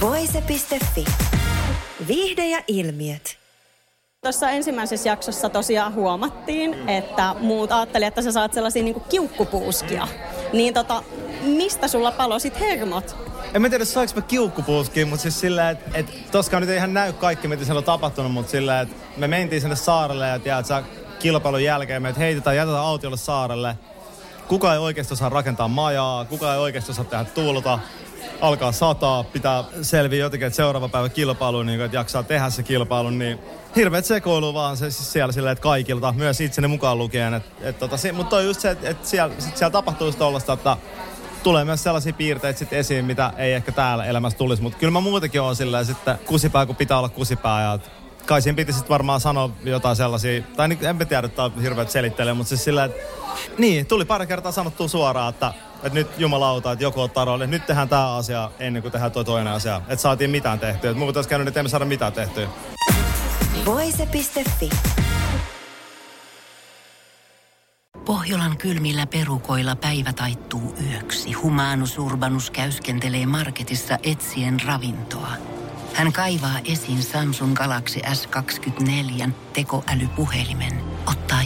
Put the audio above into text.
Voise.fi. Viihde ja ilmiöt. Tuossa ensimmäisessä jaksossa tosiaan huomattiin, että muut ajattelivat, että sä saat sellaisia niin kiukkupuuskia. Niin tota, mistä sulla palo sit hermot? En mä tiedä, saanko mä kiukkupuuskia, mutta siis sillä, että et, toskaan nyt ei ihan näy kaikki, mitä siellä on tapahtunut, mutta sillä, että me mentiin sinne saarelle ja tiedät, sä, kilpailun jälkeen me heitetään, jätetään autiolle saarelle. Kuka ei oikeasti osaa rakentaa majaa, kuka ei oikeasti osaa tehdä tuulta, alkaa sataa, pitää selviä jotenkin, että seuraava päivä kilpailu, niin että jaksaa tehdä se kilpailu, niin hirveät sekoilu vaan se siis siellä silleen, että kaikilta, myös itseni mukaan lukien. Et, et, tota, se, mutta on just se, että et siellä, sit siellä tapahtuu tollasta, että tulee myös sellaisia piirteitä sit esiin, mitä ei ehkä täällä elämässä tulisi. Mutta kyllä mä muutenkin on silleen sitten kusipää, kun pitää olla kusipää. Ja kai siinä piti sitten varmaan sanoa jotain sellaisia, tai niin, en tiedä, että on hirveät selittelee, mutta siis sillä, että niin, tuli pari kertaa sanottua suoraan, että, että nyt jumalauta, että joku ottaa rooli, nyt tehdään tämä asia ennen kuin tehdään tuo toinen asia. Että saatiin mitään tehtyä. Että muuten olisi käynyt, että emme saada mitään tehtyä. Voise.fi. Pohjolan kylmillä perukoilla päivä taittuu yöksi. Humanus Urbanus käyskentelee marketissa etsien ravintoa. Hän kaivaa esiin Samsung Galaxy S24 tekoälypuhelimen, ottaa